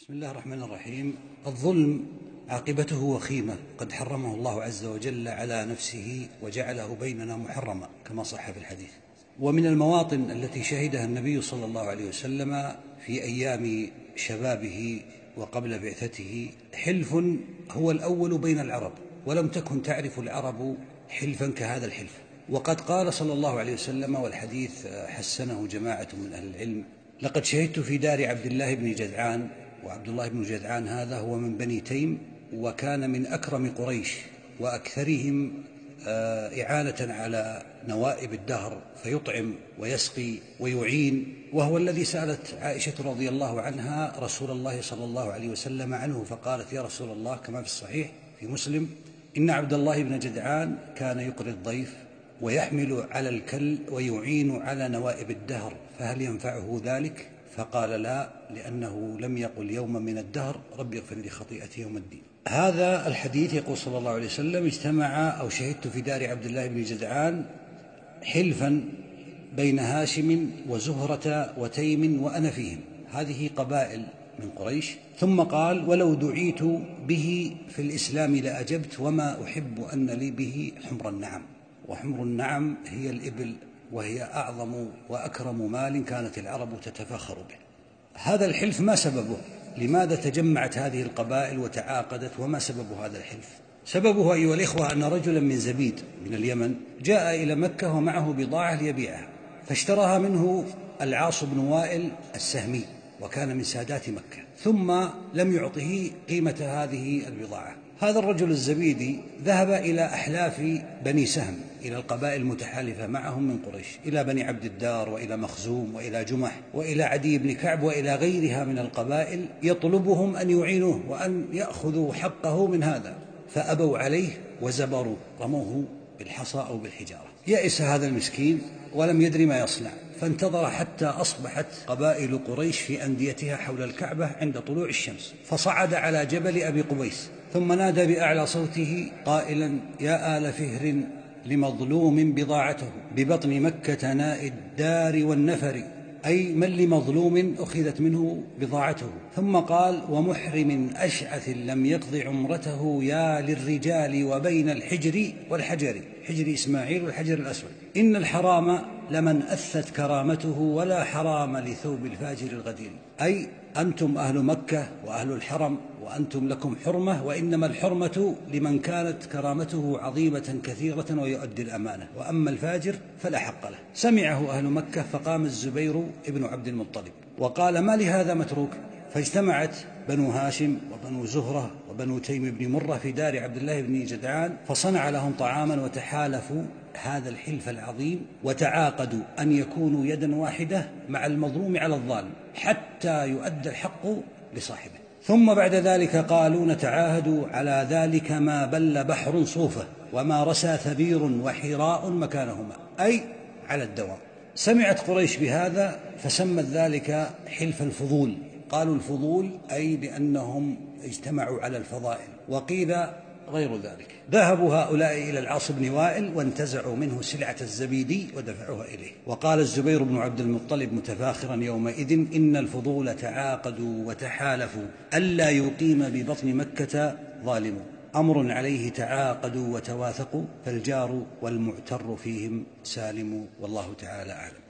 بسم الله الرحمن الرحيم. الظلم عاقبته وخيمة. قد حرمه الله عز وجل على نفسه وجعله بيننا محرما كما صح في الحديث. ومن المواطن التي شهدها النبي صلى الله عليه وسلم في أيام شبابه وقبل بعثته حلف هو الأول بين العرب ولم تكن تعرف العرب حلفا كهذا الحلف. وقد قال صلى الله عليه وسلم والحديث حسنه جماعة من أهل العلم لقد شهدت في دار عبد الله بن جدعان وعبد الله بن جدعان هذا هو من بني تيم وكان من أكرم قريش وأكثرهم آه، إعانة على نوائب الدهر فيطعم ويسقي ويعين وهو الذي سألت عائشة رضي الله عنها رسول الله صلى الله عليه وسلم عنه فقالت يا رسول الله كما في الصحيح في مسلم إن عبد الله بن جدعان كان يقري الضيف ويحمل على الكل ويعين على نوائب الدهر فهل ينفعه ذلك؟ فقال لا لأنه لم يقل يوما من الدهر ربي اغفر لي خطيئتي يوم الدين. هذا الحديث يقول صلى الله عليه وسلم اجتمع أو شهدت في دار عبد الله بن جدعان حلفا بين هاشم وزهرة وتيم وأنا فيهم. هذه قبائل من قريش. ثم قال ولو دعيت به في الإسلام لأجبت وما أحب أن لي به حمر النعم. وحمر النعم هي الإبل وهي أعظم وأكرم مال كانت العرب تتفاخر به. هذا الحلف ما سببه؟ لماذا تجمعت هذه القبائل وتعاقدت؟ وما سبب هذا الحلف؟ سببه أيها الإخوة أن رجلا من زبيد من اليمن جاء إلى مكة ومعه بضاعة ليبيعها فاشتراها منه العاص بن وائل السهمي. وكان من سادات مكة ثم لم يعطه قيمة هذه البضاعة. هذا الرجل الزبيدي ذهب إلى أحلاف بني سهم إلى القبائل المتحالفة معهم من قريش إلى بني عبد الدار وإلى مخزوم وإلى جمح وإلى عدي بن كعب وإلى غيرها من القبائل يطلبهم أن يعينوه وأن يأخذوا حقه من هذا. فأبوا عليه وزبروا رموه بالحصى أو بالحجارة. يئس هذا المسكين ولم يدري ما يصنع. فانتظر حتى أصبحت قبائل قريش في أنديتها حول الكعبة عند طلوع الشمس فصعد على جبل أبي قبيس ثم نادى بأعلى صوته قائلا يا آل فهر لمظلوم بضاعته؟ ببطن مكة ناء الدار والنفر أي من لمظلوم أخذت منه بضاعته؟ ثم قال ومحرم أشعث لم يقض عمرته يا للرجال وبين الحجر والحجر حجر إسماعيل والحجر الأسود إن الحرام لمن أثت كرامته ولا حرام لثوب الفاجر الغدير. أي أنتم أهل مكة وأهل الحرم وأنتم لكم حرمة وإنما الحرمة لمن كانت كرامته عظيمة كثيرة ويؤدي الأمانة. وأما الفاجر فلا حق له. سمعه أهل مكة فقام الزبير ابن عبد المطلب وقال ما لهذا متروك؟ فاجتمعت بنو هاشم وبنو زهرة وبنو تيم بن مرة في دار عبد الله بن جدعان فصنع لهم طعاما وتحالفوا هذا الحلف العظيم وتعاقدوا أن يكونوا يدا واحدة مع المظلوم على الظالم حتى يؤدى الحق لصاحبه. ثم بعد ذلك قالوا نتعاهد على ذلك ما بل بحر صوفه وما رسى ثبير وحراء مكانهما أي على الدوام. سمعت قريش بهذا فسمت ذلك حلف الفضول. قالوا الفضول أي بأنهم اجتمعوا على الفضائل وقيل غير ذلك. ذهبوا هؤلاء إلى العاص بن وائل وانتزعوا منه سلعة الزبيدي ودفعوها إليه. وقال الزبير بن عبد المطلب متفاخرا يومئذ إن الفضول تعاقدوا وتحالفوا ألا يقيم ببطن مكة ظالم. أمر عليه تعاقدوا وتواثقوا فالجار والمعتر فيهم سالم والله تعالى أعلم.